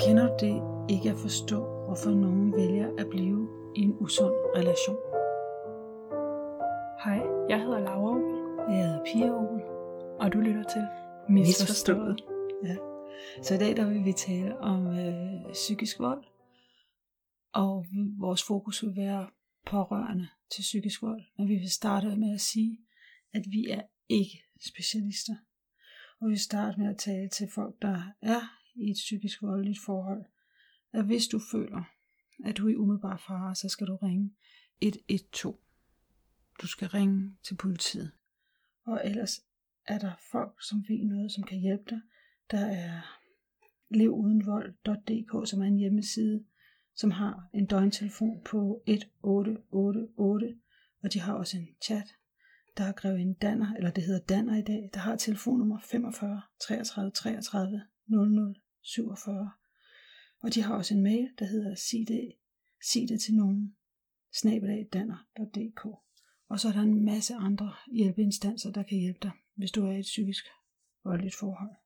Kender du det ikke at forstå, hvorfor nogen vælger at blive i en usund relation? Hej, jeg hedder Laura Opel, Jeg hedder Pia Opel. og du lytter til Misforstået. Ja. Så i dag der vil vi tale om øh, psykisk vold, og vores fokus vil være pårørende til psykisk vold. Men vi vil starte med at sige, at vi er ikke specialister. Og vi starter med at tale til folk, der er i et psykisk voldeligt forhold, at hvis du føler, at du er i umiddelbar fare, så skal du ringe 112. Du skal ringe til politiet. Og ellers er der folk, som ved noget, som kan hjælpe dig. Der er levudenvold.dk, som er en hjemmeside, som har en døgntelefon på 1888, og de har også en chat. Der er Grevinde Danner, eller det hedder Danner i dag, der har telefonnummer 45 33 33 00 47. Og de har også en mail, der hedder sig det, sig det til nogen, snabelagdanner.dk. Og så er der en masse andre hjælpeinstanser, der kan hjælpe dig, hvis du er i et psykisk voldeligt forhold.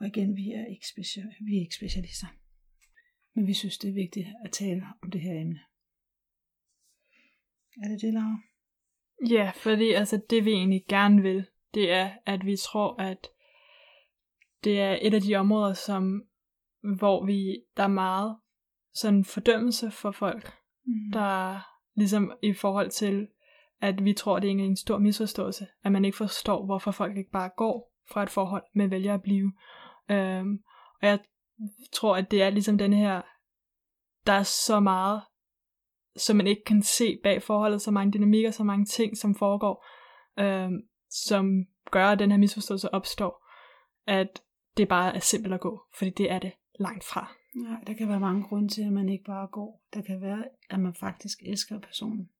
Og igen, vi er ikke, specia- vi er ikke specialister. Men vi synes, det er vigtigt at tale om det her emne. Er det det, Laura? Ja, fordi altså det vi egentlig gerne vil, det er, at vi tror, at det er et af de områder, som, hvor vi, der er meget sådan fordømmelse for folk, Mm. der ligesom i forhold til, at vi tror, det er egentlig en stor misforståelse, at man ikke forstår, hvorfor folk ikke bare går fra et forhold, men vælger at blive. Øhm, og jeg tror, at det er ligesom den her, der er så meget, som man ikke kan se bag forholdet, så mange dynamikker, så mange ting, som foregår, øh, som gør, at den her misforståelse opstår, at det bare er simpelt at gå, fordi det er det langt fra. Nej, der kan være mange grunde til, at man ikke bare går. Der kan være, at man faktisk elsker personen.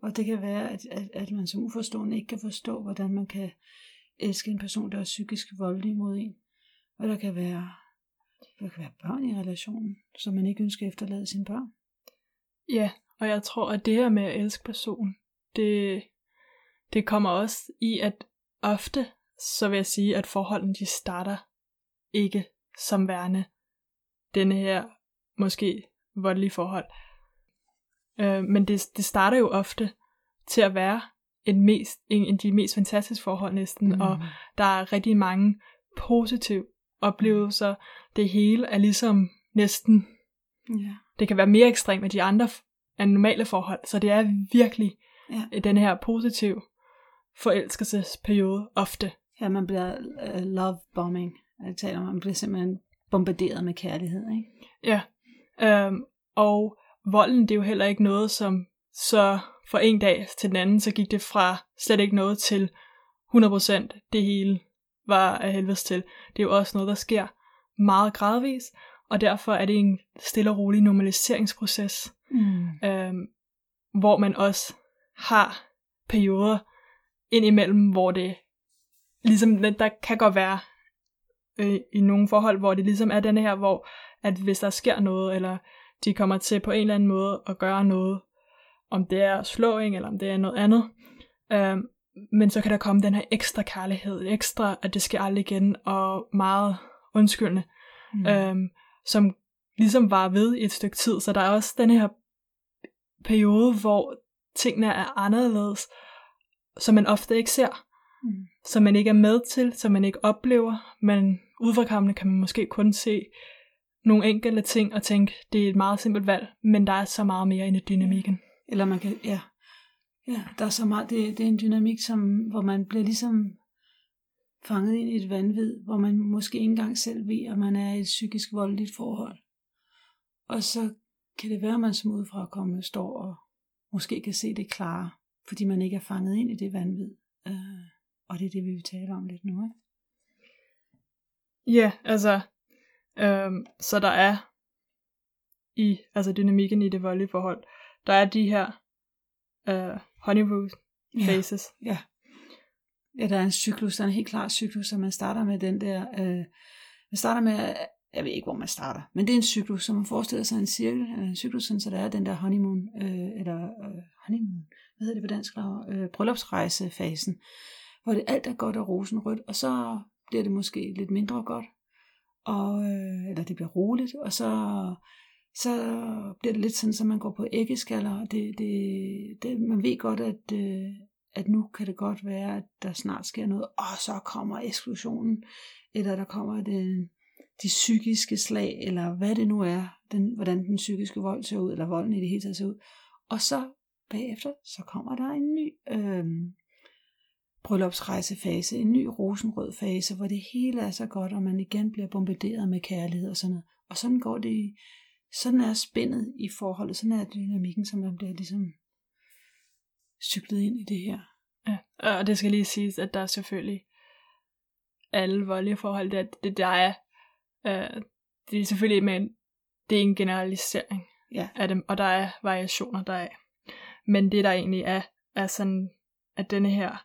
Og det kan være, at, at, at man som uforstående ikke kan forstå, hvordan man kan elske en person, der er psykisk voldelig mod en. Og der kan være, der kan være børn i relationen, som man ikke ønsker at efterlade sine børn. Ja, og jeg tror, at det her med at elske personen, det, det kommer også i, at ofte, så vil jeg sige, at forholdene de starter ikke som værende denne her måske voldelige forhold. Øh, men det, det starter jo ofte til at være en, mest, en af de mest fantastiske forhold næsten, mm. og der er rigtig mange positive oplevelser. Det hele er ligesom næsten ja. Det kan være mere ekstremt af de andre af normale forhold, så det er virkelig Ja. den her positive forelskelsesperiode ofte. ja, man bliver uh, love bombing. Jeg taler om, man bliver simpelthen bombarderet med kærlighed. Ikke? Ja, øhm, og volden det er jo heller ikke noget, som så for en dag til den anden, så gik det fra slet ikke noget til 100% det hele var af helvedes til. Det er jo også noget, der sker meget gradvis, og derfor er det en stille og rolig normaliseringsproces. Mm. øhm, hvor man også har perioder indimellem, hvor det ligesom, der kan godt være øh, i nogle forhold, hvor det ligesom er denne her, hvor at hvis der sker noget, eller de kommer til på en eller anden måde at gøre noget, om det er slåing, eller om det er noget andet, øhm, men så kan der komme den her ekstra kærlighed, ekstra, at det sker aldrig igen, og meget undskyldende, Mm. øhm, som ligesom var ved i et stykke tid. Så der er også den her periode, hvor tingene er anderledes, som man ofte ikke ser, Mm. som man ikke er med til, som man ikke oplever, men udefra kan man måske kun se nogle enkelte ting og tænke, det er et meget simpelt valg, men der er så meget mere i dynamikken. Eller man kan, ja, ja der er så meget, det, det er en dynamik, som, hvor man bliver ligesom fanget ind i et vanvid, hvor man måske ikke engang selv ved, at man er i et psykisk voldeligt forhold. Og så kan det være, at man som udefra kommende står og måske kan se det klare, fordi man ikke er fanget ind i det vanvid. Uh, og det er det, vi vil tale om lidt nu. Ikke? Ja, altså, øhm, så der er i altså dynamikken i det voldelige forhold, der er de her øh, honeymoon phases. Ja. Ja, der er en cyklus, der er en helt klar cyklus, og man starter med den der, øh, man starter med, jeg ved ikke, hvor man starter, men det er en cyklus, som man forestiller sig en cirkel, eller en cyklus, sådan, så der er den der honeymoon, øh, eller øh, honeymoon, hvad hedder det på dansk, øh, bryllupsrejsefasen, hvor det alt er godt og rosenrødt, og så bliver det måske lidt mindre godt, og, øh, eller det bliver roligt, og så, så bliver det lidt sådan, at man går på æggeskaller, og det, det, det, man ved godt, at, øh, at nu kan det godt være, at der snart sker noget, og så kommer eksklusionen, eller der kommer det, de psykiske slag, eller hvad det nu er, den, hvordan den psykiske vold ser ud, eller volden i det hele taget ser ud. Og så bagefter, så kommer der en ny øh, bryllupsrejsefase, en ny rosenrød fase, hvor det hele er så godt, og man igen bliver bombarderet med kærlighed og sådan noget. Og sådan går det, sådan er spændet i forholdet, sådan er dynamikken, som man bliver ligesom cyklet ind i det her. Ja, og det skal lige siges, at der er selvfølgelig alle voldelige forhold, det, det der er, øh, det er selvfølgelig, men det er en generalisering Ja. af dem, og der er variationer deraf. Men det der egentlig er, er sådan, at denne her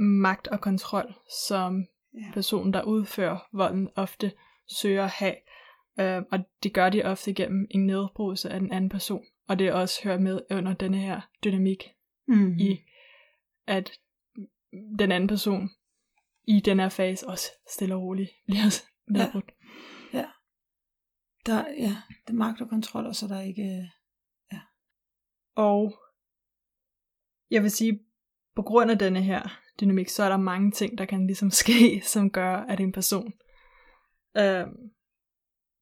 magt og kontrol, som Ja. personen, der udfører volden, ofte søger at have, øh, og det gør de ofte gennem en nedbrydelse af den anden person. Og det også hører med under denne her dynamik Mm. i, at den anden person i den her fase også stille og roligt bliver nedbrudt. Der, ja, det er magt og kontrol, og så er der ikke... Og jeg vil sige, på grund af denne her dynamik, så er der mange ting, der kan ligesom ske, som gør, at en person øh,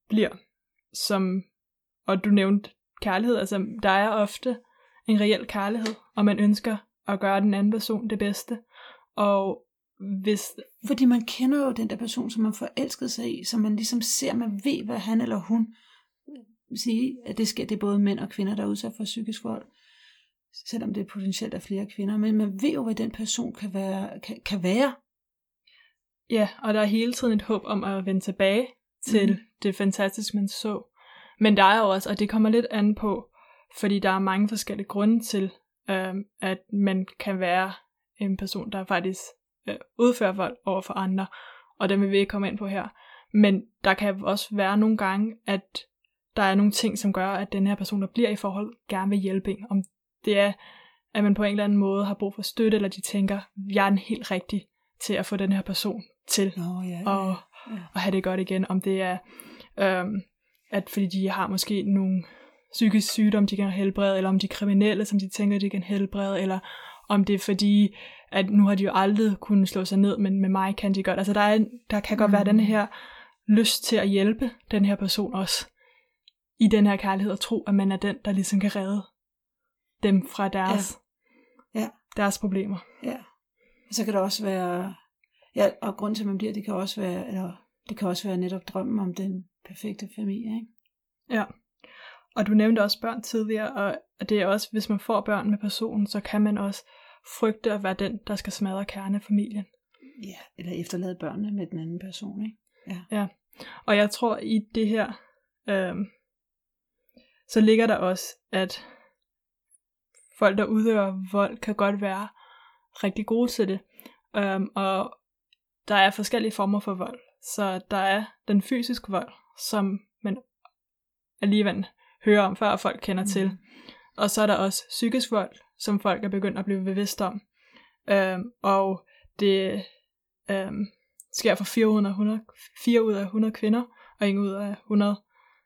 bliver som, og du nævnte kærlighed, altså der er ofte en reel kærlighed, og man ønsker at gøre den anden person det bedste. Og hvis, Fordi man kender jo den der person, som man forelskede sig i, som man ligesom ser, man ved, hvad han eller hun sige, at det sker, det er både mænd og kvinder, der er udsat for psykisk vold, selvom det potentielt er flere kvinder, men man ved jo, hvad den person kan være, kan, kan være. ja, og der er hele tiden et håb om at vende tilbage til mm. det fantastiske, man så. Men der er jo også, og det kommer lidt an på, fordi der er mange forskellige grunde til, øh, at man kan være en person, der faktisk øh, udfører vold over for andre, og det vil vi ikke komme ind på her. Men der kan også være nogle gange, at der er nogle ting, som gør, at den her person, der bliver i forhold, gerne vil hjælpe en. Om det er, at man på en eller anden måde har brug for støtte, eller de tænker, jeg er den helt rigtig til at få den her person til Nå, ja, og, ja. og have det godt igen. Om det er, øhm, at fordi de har måske nogle psykisk sygdom, de kan helbrede, eller om de er kriminelle, som de tænker, de kan helbrede, eller om det er fordi, at nu har de jo aldrig kunnet slå sig ned, men med mig kan de godt. Altså der, er, der kan godt mm. være den her lyst til at hjælpe den her person også, i den her kærlighed, og tro, at man er den, der ligesom kan redde dem fra deres, Ja. Ja. deres problemer. Ja. Og så kan der også være, ja, og grund til, at man bliver, det kan også være, eller det kan også være netop drømmen om den perfekte familie, ikke? Ja. Og du nævnte også børn tidligere, og det er også, hvis man får børn med personen, så kan man også frygte at være den, der skal smadre kernefamilien. Ja, eller efterlade børnene med den anden person, ikke? Og jeg tror i det her, øhm, så ligger der også, at folk, der udøver vold, kan godt være rigtig gode til det. Øhm, og der er forskellige former for vold. Så der er den fysiske vold, som man alligevel hører om, før folk kender mm. til. Og så er der også psykisk vold, som folk er begyndt at blive bevidst om. Øhm, og det øhm, sker for 4 ud, af 100, 4 ud af 100 kvinder, og 1 ud af 100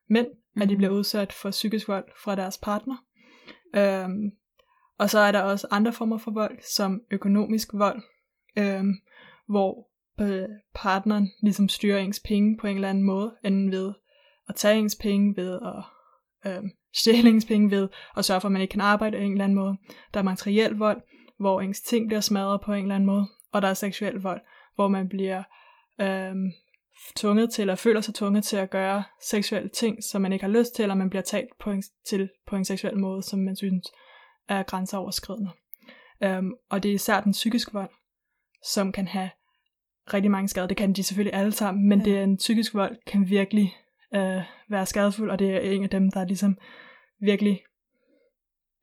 mænd, mm. at de Mhm. bliver udsat for psykisk vold fra deres partner. Øhm, og så er der også andre former for vold, som økonomisk vold, øhm, hvor øh, partneren ligesom styrer ens penge på en eller anden måde, enten ved at tage ens penge, ved at øh, stjæle ens penge, ved at sørge for, at man ikke kan arbejde på en eller anden måde. Der er materiel vold, hvor ens ting bliver smadret på en eller anden måde, og der er seksuel vold, hvor man bliver øh, tvunget til, eller føler sig tvunget til at gøre seksuelle ting, som man ikke har lyst til, eller man bliver talt på en, til på en seksuel måde, som man synes er grænseoverskridende. Um, og det er især den psykiske vold, som kan have rigtig mange skader. Det kan de selvfølgelig alle sammen, men Ja. ja. det er en psykisk vold kan virkelig øh, være skadefuld, og det er en af dem, der ligesom virkelig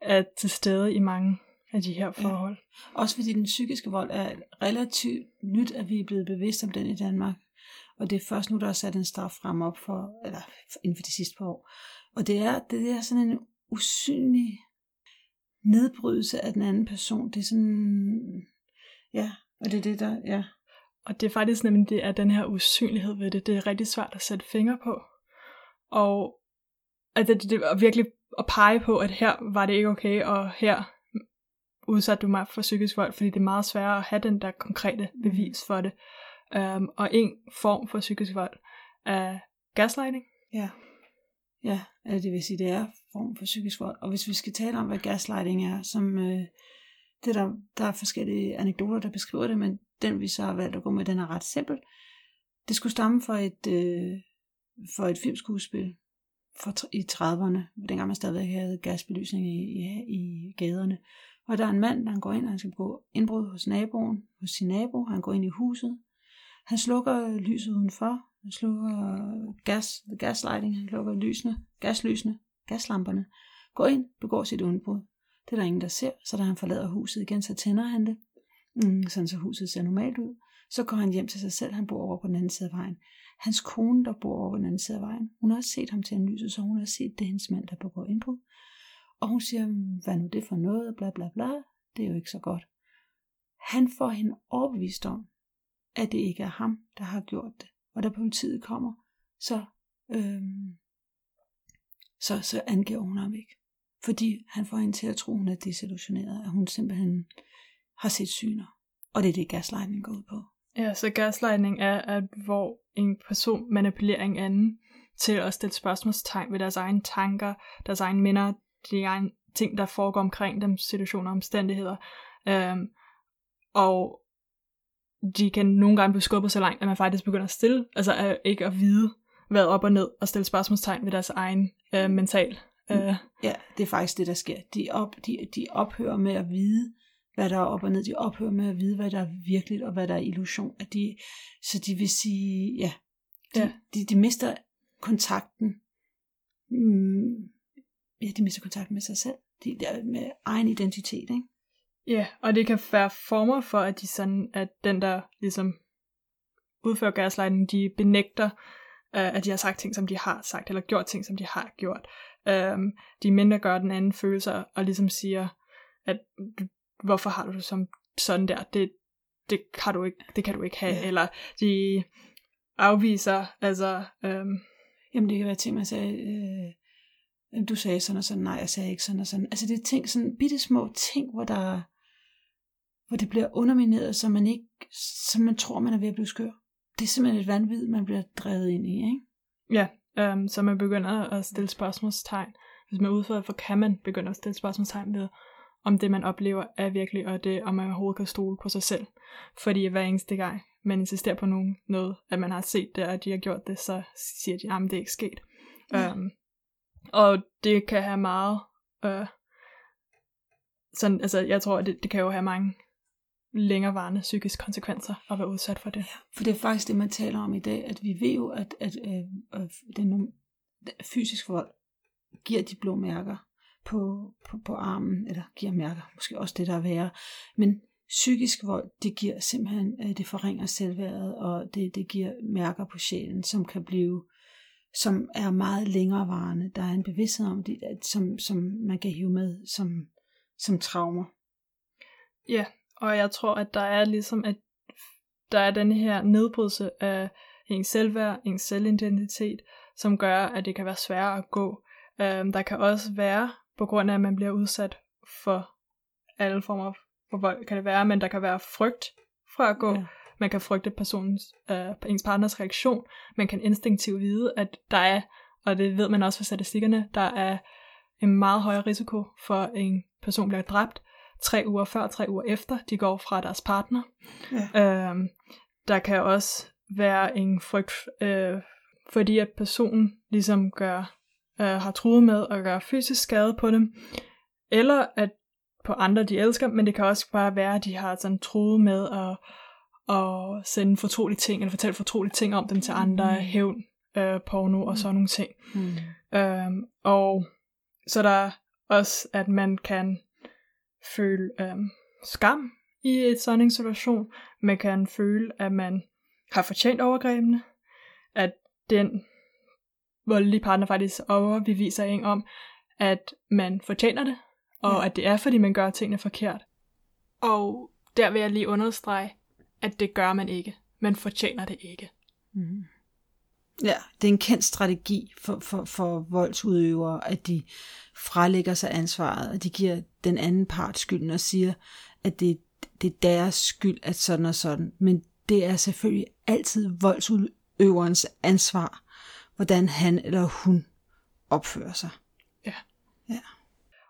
er til stede i mange af de her forhold. Også fordi den psykiske vold er relativt nyt, at vi er blevet bevidst om den i Danmark. Og det er først nu, der er sat en straf frem op for, eller inden for de sidste par år. Og det er, det er sådan en usynlig nedbrydelse af den anden person. Det er sådan, ja, Og det er det, der, ja. Og det er faktisk nemlig det, at den her usynlighed ved det, det er rigtig svært at sætte fingre på. Og at det, det er virkelig at pege på, at her var det ikke okay, og her udsatte du mig for psykisk vold, fordi det er meget sværere at have den der konkrete bevis for det. Um, og en form for psykisk vold er gaslighting. Ja. Ja, altså det vil sige, det er form for psykisk vold. Og hvis vi skal tale om, hvad gaslighting er, som øh, det der, der er forskellige anekdoter, der beskriver det, men den vi så har valgt at gå med, den er ret simpel. Det skulle stamme fra et, øh, for et filmskuespil for, i 30'erne, dengang man stadigvæk havde gasbelysning i, i, i gaderne. Og der er en mand, der går ind, og han skal på indbrud hos naboen, hos sin nabo. Han går ind i huset. Han slukker lyset udenfor. Han slukker gas, the gaslighting. Han slukker lysene, gaslysene, gaslamperne. Går ind, begår sit indbrud. Det er der ingen, der ser, så da han forlader huset igen, så tænder han det. Mm, sådan så huset ser normalt ud. Så går han hjem til sig selv, han bor over på den anden side af vejen. Hans kone, der bor over på den anden side af vejen, hun har også set ham til en lyset, så hun har set, det er hendes mand, der begår indbrud. Og hun siger, hmm, hvad nu det for noget, bla bla bla, det er jo ikke så godt. Han får hende overbevist om, at det ikke er ham, der har gjort det. Og da politiet kommer, så, øhm, så, så angiver hun ham ikke. Fordi han får hende til at tro, hun er desillusioneret, at hun simpelthen har set syner. Og det er det, gaslightning går ud på. Ja, så gaslightning er, at hvor en person manipulerer en anden til at stille spørgsmålstegn ved deres egne tanker, deres egne minder, de egne ting, der foregår omkring dem, situationer og omstændigheder. Øhm, og de kan nogle gange blive skubbet så langt, at man faktisk begynder at stille, altså at ikke at vide, hvad op og ned, og stille spørgsmålstegn ved deres egen øh, mental. Øh. Ja, det er faktisk det, der sker. De, op, de, de ophører med at vide, hvad der er op og ned. De ophører med at vide, hvad der er virkeligt, og hvad der er illusion. At de, så de vil sige, ja, de, ja. de, de mister kontakten. Mm, ja, de mister kontakten med sig selv. De, der, med egen identitet, ikke? Ja, og det kan være former for, at de sådan, at den der ligesom udfører gaslighting, de benægter, uh, at de har sagt ting, som de har sagt, eller gjort ting, som de har gjort. Um, de mindre gør den anden følelser, og ligesom siger, at hvorfor har du det som sådan der, det, det, kan du ikke, det kan du ikke have, ja. eller de afviser, altså... Um, Jamen det kan være ting, man sagde, øh, du sagde sådan og sådan, nej, jeg sagde ikke sådan og sådan. Altså det er ting, sådan bitte små ting, hvor der hvor det bliver undermineret, så man ikke, så man tror, man er ved at blive skør. Det er simpelthen et vanvid, man bliver drevet ind i, ikke? Ja, um, så man begynder at stille spørgsmålstegn. Hvis man udfører for kan man begynde at stille spørgsmålstegn ved, om det, man oplever, er virkelig, og det, om man overhovedet kan stole på sig selv. Fordi hver eneste gang, man insisterer på nogen, noget, at man har set det, og de har gjort det, så siger de, at det er ikke sket. Ja. Um, og det kan have meget... Uh, sådan, altså, jeg tror, at det, det kan jo have mange længerevarende psykiske konsekvenser at være udsat for det. For det er faktisk det, man taler om i dag, at vi ved jo, at, at, at, at den fysisk vold giver de blå mærker på, på, på armen, eller giver mærker, måske også det, der er værre. Men psykisk vold, det giver simpelthen, øh, det forringer selvværdet, og det, det giver mærker på sjælen, som kan blive, som er meget længerevarende. Der er en bevidsthed om det, som, som man kan hive med som, som traumer. Ja, og jeg tror, at der er ligesom, at der er den her nedbrydelse af ens selvværd, ens selvidentitet, som gør, at det kan være sværere at gå. Um, der kan også være, på grund af, at man bliver udsat for alle former for vold, kan det være, men der kan være frygt fra at gå. Ja. Man kan frygte personens, uh, ens partners reaktion. Man kan instinktivt vide, at der er, og det ved man også fra statistikkerne, der er en meget højere risiko for, at en person bliver dræbt, tre uger før, tre uger efter, de går fra deres partner. Ja. Øhm, der kan også være en frygt, øh, fordi at personen ligesom gør, øh, har truet med at gøre fysisk skade på dem, eller at på andre, de elsker, men det kan også bare være, at de har sådan truet med at, at sende fortrolige ting, eller fortælle fortrolige ting om dem til andre, mm. hævn, øh, porno og sådan nogle ting. Mm. Øhm, og så der er også, at man kan føle øhm, skam i et sådan en situation. Man kan føle, at man har fortjent overgrebene. At den voldelige partner faktisk overbeviser en om, at man fortjener det, og ja. at det er, fordi man gør tingene forkert. Og der vil jeg lige understrege, at det gør man ikke. Man fortjener det ikke. Mm. Ja, det er en kendt strategi for, for, for voldsudøvere, at de frelægger sig ansvaret, og de giver den anden part skylden og siger, at det, det er deres skyld, at sådan og sådan. Men det er selvfølgelig altid voldsudøverens ansvar, hvordan han eller hun opfører sig. Ja. Ja.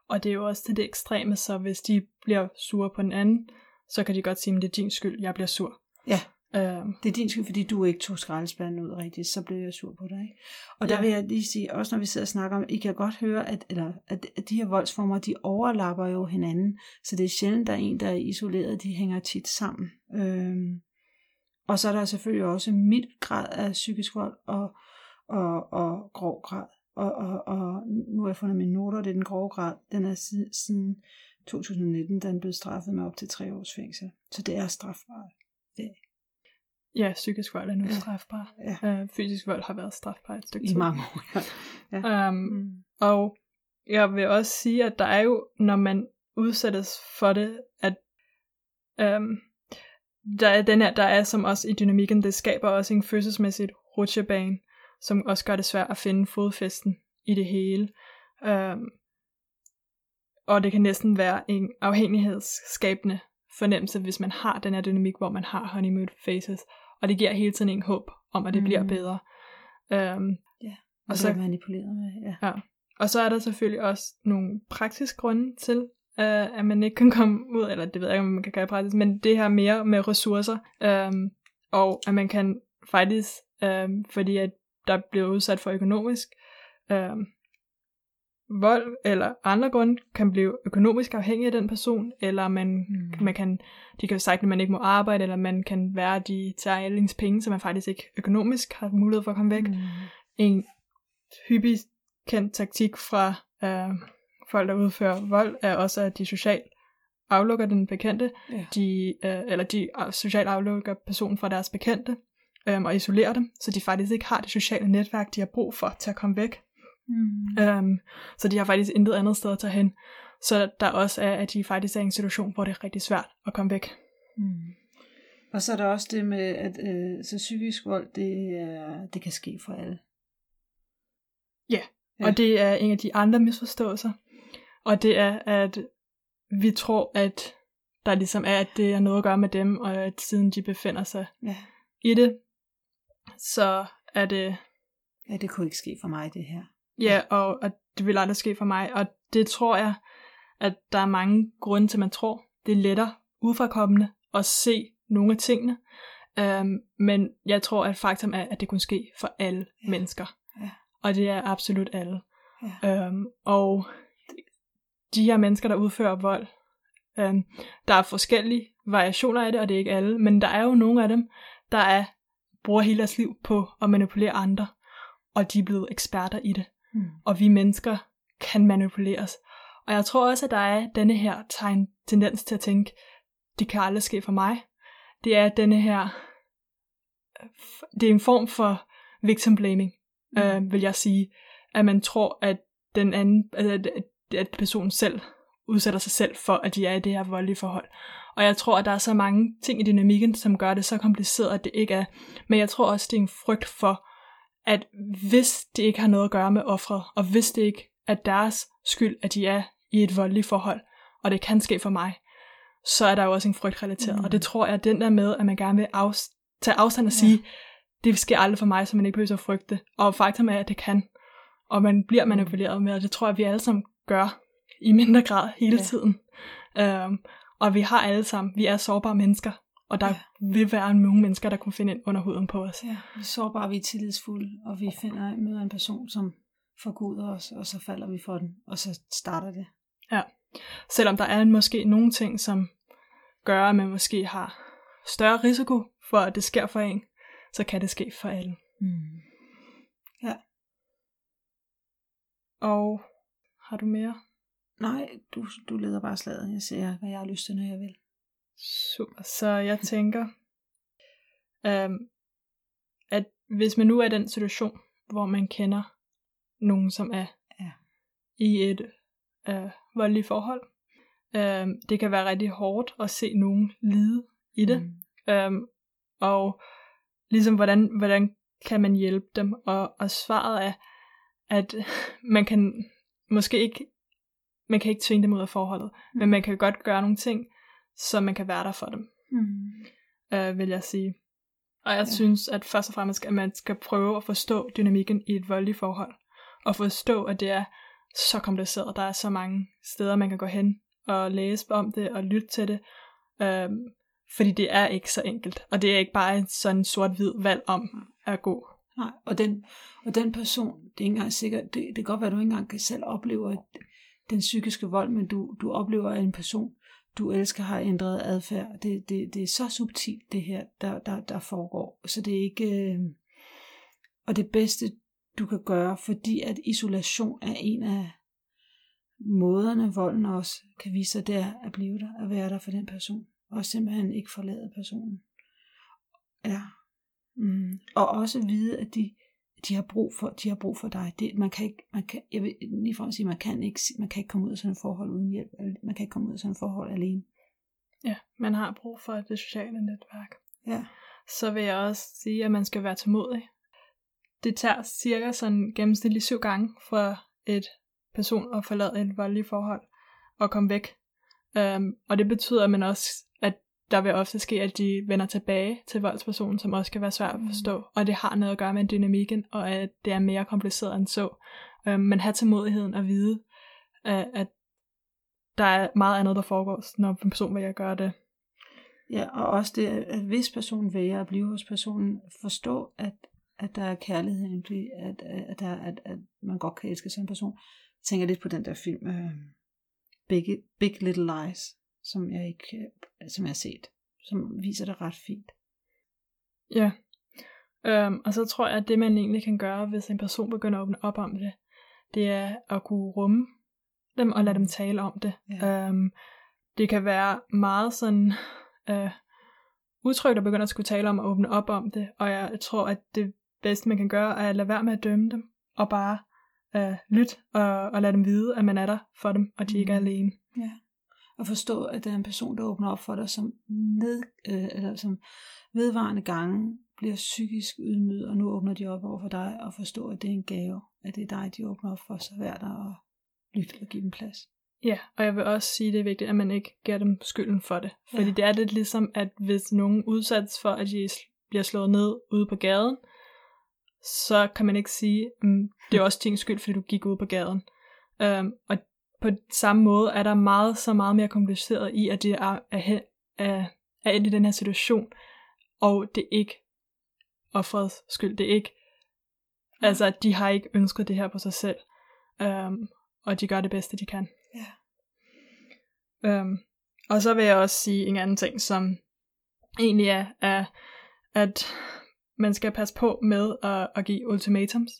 Og det er jo også til det ekstreme, så hvis de bliver sure på den anden, så kan de godt sige, at det er din skyld, jeg bliver sur. Ja, Øhm, det er din skyld, fordi du ikke tog skraldespanden ud rigtigt, så blev jeg sur på dig. Ikke? Og der Ja. vil jeg lige sige, også når vi sidder og snakker om, I kan godt høre, at, eller, at, at de her voldsformer, de overlapper jo hinanden, så det er sjældent, der er en, der er isoleret, de hænger tit sammen. Øhm, og så er der selvfølgelig også mild grad af psykisk vold og, og, og grov grad. Og, og, og nu har jeg fundet mine noter, det er den grove grad, den er siden, siden 2019, den blev straffet med op til tre års fængsel. Så det er strafbart. ja, psykisk vold er nu Ja. strafbar. Ja. Øh, fysisk vold har været strafbar et stykke I tid. mange år. Ja. Um, Mm. Og jeg vil også sige, at der er jo, når man udsættes for det, at um, der er den her, der er som også i dynamikken, det skaber også en følelsesmæssigt rutsjebane, som også gør det svært at finde fodfæsten i det hele. Um, og det kan næsten være en afhængighedsskabende fornemmelse, hvis man har den her dynamik, hvor man har honeymoon faces, og det giver hele tiden en håb om, at det mm. bliver bedre. Um, Og Og så er manipuleret med, ja. Og så er der selvfølgelig også nogle praktiske grunde til, øh, at man ikke kan komme ud, eller det ved jeg ikke, om man kan gøre i praksis, men det her mere med ressourcer, øhm, og at man kan faktisk, øhm, fordi at der bliver udsat for økonomisk øhm, vold, eller andre grunde, kan blive økonomisk afhængig af den person, eller man, Mm. man kan, de kan jo sagt, at man ikke må arbejde, eller man kan være, at de tager alle ens penge, så man faktisk ikke økonomisk har mulighed for at komme væk Mm. en hyppig kendt taktik fra øh, folk, der udfører vold, er også, at de socialt aflukker den bekendte, Ja. de, øh, eller de øh, socialt aflukker personen fra deres bekendte, øh, og isolerer dem, så de faktisk ikke har det sociale netværk, de har brug for til at komme væk. Mm. Um, så de har faktisk intet andet sted at tage hen. Så der også er, at de faktisk er i en situation, hvor det er rigtig svært at komme væk. Mm. Og så er der også det med, at øh, så psykisk vold, det, er, det kan ske for alle. Ja. Ja. Og det er en af de andre misforståelser. Og det er, at vi tror, at der ligesom er, at det er noget at gøre med dem, og at siden de befinder sig Ja. i det, så er det, ja, det kunne ikke ske for mig, det her. ja, og, og det vil aldrig ske for mig. Og det tror jeg, at der er mange grunde til, man tror, det er lettere udefrakommende at se nogle af tingene. Um, men jeg tror, at faktum er, at det kunne ske for alle ja. mennesker. Ja. Og det er absolut alle. Ja. Um, og de her mennesker, der udfører vold, um, der er forskellige variationer af det, og det er ikke alle, men der er jo nogle af dem, der er bruger hele deres liv på at manipulere andre, og de er blevet eksperter i det. Mm. Og vi mennesker kan manipuleres. Og jeg tror også, at der er denne her tegn, tendens til at tænke, det kan aldrig ske for mig. Det er denne her, det er en form for victim blaming, Mm. øh, vil jeg sige. At man tror, at den anden, at, at, at personen selv udsætter sig selv for, at de er i det her voldelige forhold. Og jeg tror, at der er så mange ting i dynamikken, som gør det så kompliceret, at det ikke er. Men jeg tror også, det er en frygt for, at hvis det ikke har noget at gøre med offret, og hvis det ikke er deres skyld, at de er i et voldeligt forhold, og det kan ske for mig, så er der jo også en frygt relateret. Mm. Mm. Og det tror jeg, at den der med, at man gerne vil afs- tage afstand og Ja. sige, det sker aldrig for mig, så man ikke behøver at frygte. Og faktum er, at det kan. Og man bliver manipuleret med, og det tror jeg, vi alle sammen gør i mindre grad hele Ja. ja. tiden. Um, og vi har alle sammen, vi er sårbare mennesker, og der Ja. ja. vil være nogle mennesker, der kunne finde ind under huden på os. Ja, vi er sårbare, vi er tillidsfulde, og vi finder, møder en person, som forguder os, og så falder vi for den, og så starter det. Selvom der er måske nogle ting, som gør, at man måske har større risiko for, at det sker for en, så kan det ske for alle. Mm. Og har du mere? Nej, du, du leder bare slaget. Jeg ser, hvad jeg har lyst til, når jeg vil. Super. Så jeg tænker, øhm, at hvis man nu er i den situation, hvor man kender nogen, som er Ja. i et øh, voldeligt forhold, øhm, det kan være rigtig hårdt at se nogen lide i det. Mm. Øhm, og ligesom, hvordan, hvordan kan man hjælpe dem? Og, og svaret er, at man kan måske ikke, man kan ikke tvinge dem ud af forholdet, mm. men man kan godt gøre nogle ting, så man kan være der for dem, Mm. øh, vil jeg sige. Og jeg Ja. synes, at først og fremmest, at man skal prøve at forstå dynamikken i et voldeligt forhold. Og forstå, at det er så kompliceret. Der er så mange steder, man kan gå hen og læse om det og lytte til det. Øhm, fordi det er ikke så enkelt. Og det er ikke bare en sådan sort-hvid valg om at gå. Nej, og den, og den person, det er ikke engang sikkert, det, det kan godt være, at du ikke engang kan selv opleve at den psykiske vold, men du, du oplever, at en person, du elsker, har ændret adfærd. Det, det, det er så subtilt, det her, der, der, der foregår. Så det er ikke... Øh, og det bedste, du kan gøre, fordi at isolation er en af måderne, volden også kan vise sig, det er at blive der, at være der for den person. Og simpelthen ikke forlade personen. Ja. Mm. Og også vide, at de, de har brug for, de har brug for dig. Det, man kan ikke, man kan, jeg vil lige sige, man kan ikke, man kan ikke komme ud af sådan et forhold uden hjælp. Man kan ikke komme ud af sådan et forhold alene. Ja, man har brug for det sociale netværk. Ja. Så vil jeg også sige, at man skal være tålmodig. Det tager cirka sådan gennemsnitligt syv gange for et person at forlade et voldeligt forhold og komme væk. Um, og det betyder, at man også, der vil ofte ske, at de vender tilbage til voldspersonen, som også kan være svært at forstå. Og det har noget at gøre med dynamikken, og at det er mere kompliceret end så. Um, men have tålmodigheden og vide, at, at der er meget andet, der foregår, når en person vælger at gøre det. Ja, og også det, at hvis personen vælger at blive hos personen, forstå, at, at der er kærlighed egentlig, at, at, der, at, at man godt kan elske sådan en person. Jeg tænker lidt på den der film, uh, Big, Big Little Lies, som jeg ikke, øh, som jeg har set, som viser det ret fint. Ja. Øhm, og så tror jeg, at det man egentlig kan gøre, hvis en person begynder at åbne op om det, det er at kunne rumme dem og lade dem tale om det. Ja. Øhm, det kan være meget sådan øh, utrygt at begynde at skulle tale om og åbne op om det, og jeg tror, at det bedste man kan gøre, er at lade være med at dømme dem, og bare øh, lytte og, og lade dem vide, at man er der for dem, og de ikke er Mhm. alene. Ja. Og forstå, at der er en person, der åbner op for dig, som, ned, øh, eller som vedvarende gange bliver psykisk ydmyget, og nu åbner de op over for dig, og forstå, at det er en gave, at det er dig, de åbner op for, så vær der og lyt og give dem plads. Ja, og jeg vil også sige, at det er vigtigt, at man ikke giver dem skylden for det. Fordi Ja. det er lidt ligesom, at hvis nogen udsættes for, at de bliver slået ned ude på gaden, så kan man ikke sige, at det er også din skyld, fordi du gik ud på gaden. Um, og på samme måde er der meget så meget mere kompliceret i, at det er, er, er, er endt i den her situation, og det er ikke offerets skyld. Det er ikke, altså de har ikke ønsket det her på sig selv, um, og de gør det bedste, de kan. Ja. Um, og så vil jeg også sige en anden ting, som egentlig er, er at man skal passe på med at, at give ultimatums.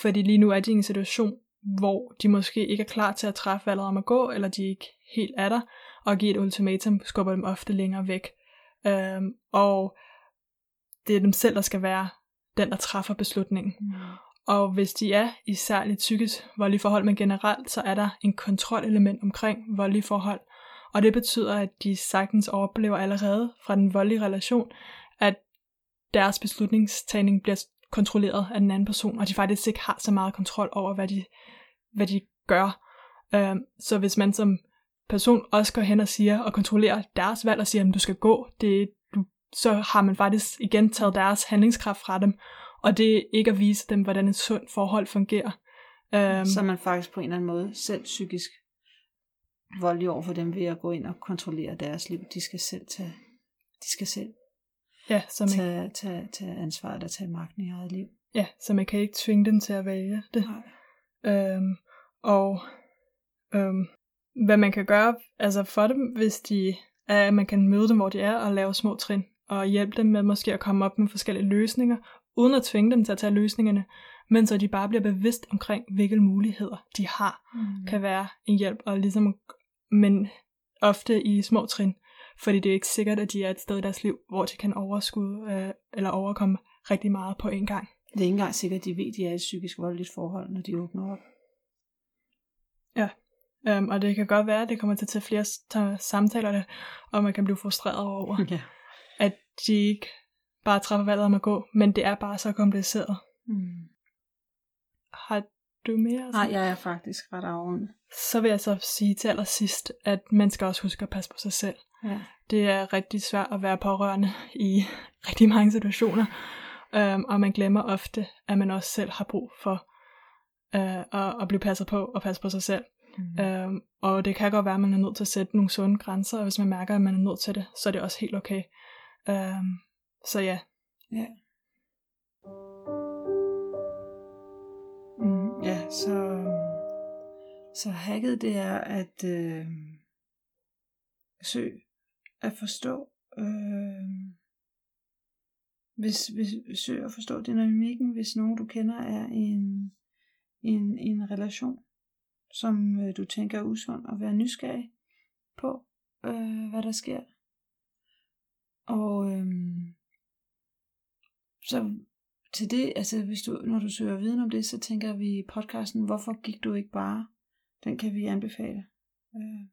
Fordi lige nu er de i en situation, hvor de måske ikke er klar til at træffe valget om at gå, eller de ikke helt er der, og at give et ultimatum skubber dem ofte længere væk. Um, og det er dem selv, der skal være den, der træffer beslutningen. Mm. Og hvis de er i særligt psykisk voldelige forhold, men generelt, så er der en kontrolelement omkring voldelige forhold. Og det betyder, at de sagtens oplever allerede fra den voldelige relation, at deres beslutningstagning bliver kontrolleret af den anden person, og de faktisk ikke har så meget kontrol over, hvad de, hvad de gør. Øh, så hvis man som person også går hen og siger, og kontrollerer deres valg og siger, at du skal gå, det, du, så har man faktisk igen taget deres handlingskraft fra dem, og det er ikke at vise dem, hvordan et sundt forhold fungerer. Øh, Så er man faktisk på en eller anden måde selv psykisk voldelig over for dem ved at gå ind og kontrollere deres liv. De skal selv tage, de skal selv ja, så man, tage, tage, tage ansvar eller tage magten i eget liv. ja, så man kan ikke tvinge dem til at vælge det. Nej. Øhm, og øhm, hvad man kan gøre altså for dem, hvis de er, at man kan møde dem, hvor de er, og lave små trin, og hjælpe dem med måske at komme op med forskellige løsninger, uden at tvinge dem til at tage løsningerne, men så de bare bliver bevidst omkring, hvilke muligheder de har, Mm. kan være en hjælp, og ligesom, men ofte i små trin, fordi det er ikke sikkert, at de er et sted i deres liv, hvor de kan overskue øh, eller overkomme rigtig meget på en gang. Det er ikke engang sikkert, at de ved, at de er i et psykisk voldeligt forhold, når de åbner op. Um, og det kan godt være, at det kommer til at tage flere samtaler, og man kan blive frustreret over, Ja. at de ikke bare træffer valget om at gå, men det er bare så kompliceret. Mm. Du mere? Nej, jeg er faktisk ret afrundet. Så vil jeg så sige til allersidst, at man skal også huske at passe på sig selv. Ja. Det er rigtig svært at være pårørende i rigtig mange situationer, øhm, og man glemmer ofte, at man også selv har brug for øh, at, at blive passet på og passe på sig selv. Mm. Øhm, og det kan godt være, at man er nødt til at sætte nogle sunde grænser, og hvis man mærker, at man er nødt til det, så er det også helt okay. Øhm, så ja, Ja. Så, så hacket det er at øh, søge at forstå, øh, hvis, hvis, søg at forstå dynamikken, hvis nogen du kender er i en, en, en relation, som øh, du tænker er usund, og være nysgerrig på, øh, hvad der sker. Og øh, så til det, altså hvis du, når du søger viden om det, så tænker vi i podcasten, hvorfor gik du ikke bare? Den kan vi anbefale. Øh,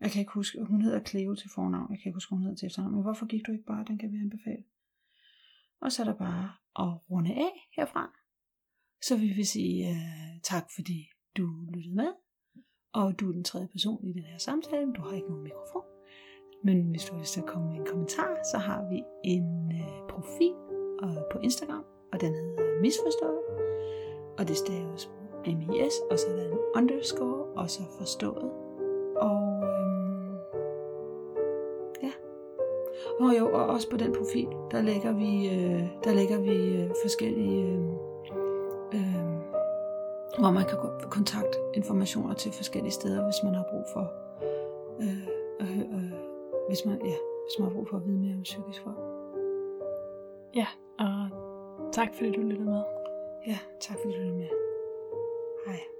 jeg kan ikke huske, hun hedder Cleo til fornavn, jeg kan ikke huske, hun hedder til efternavn, men hvorfor gik du ikke bare? Den kan vi anbefale. Og så er der bare at runde af herfra. Så vi vil sige uh, tak, fordi du lyttede med. Og du er den tredje person i den her samtale. Du har ikke nogen mikrofon. Men hvis du har lyst til at komme med en kommentar, så har vi en uh, profil og på Instagram, og den hedder Misforstået. Og det staves S og så er der en underscore, og så forstået. Og øhm, ja. Og jo, og også på den profil, der lægger vi, øh, der lægger vi øh, forskellige, øh, øh, hvor man kan ko- kontakte informationer til forskellige steder, hvis man har brug for, øh, øh, øh, hvis man, ja, hvis man har brug for at vide mere om psykisk vold. ja, og tak fordi du lyttede med. Ja, tak fordi du lyttede med. Hej.